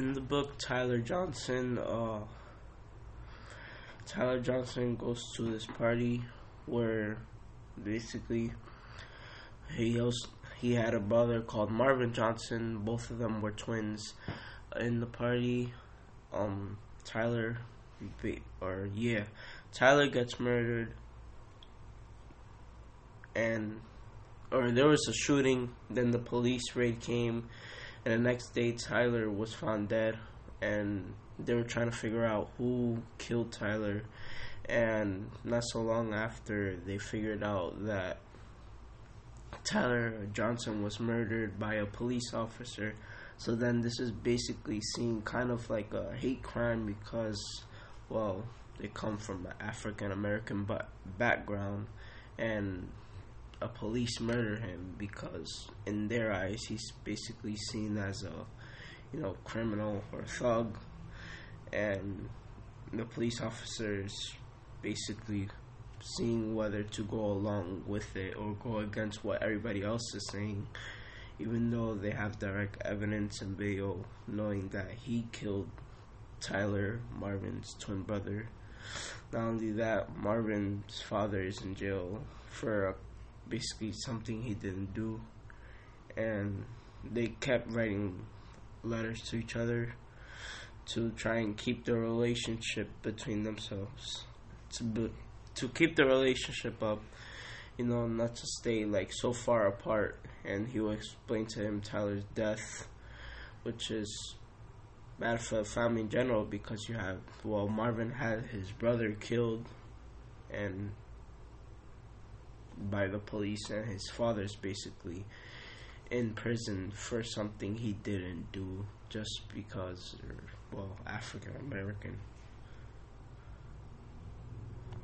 in the book, Tyler Johnson, uh, Tyler Johnson goes to this party where basically he he had a brother called Marvin Johnson. Both of them were twins. In the party, um, Tyler, or yeah, Tyler gets murdered, and or there was a shooting. Then the police raid came, and the next day Tyler was found dead, and they were trying to figure out who killed Tyler. And not so long after, they figured out that Tyler Johnson was murdered by a police officer. So then this is basically seen kind of like a hate crime because, well, they come from an African American background, and a police murder him because in their eyes he's basically seen as a, you know, criminal or thug, and the police officers basically seeing whether to go along with it or go against what everybody else is saying, even though they have direct evidence and video knowing that he killed Tyler, Marvin's twin brother. Not only that, Marvin's father is in jail for basically something he didn't do, and they kept writing letters to each other to try and keep the relationship between themselves. To to keep the relationship up, you know, not to stay like so far apart. And he will explain to him Tyler's death, which is bad for the family in general because you have well Marvin had his brother killed, and by the police, and his father's basically in prison for something he didn't do just because, well, African American.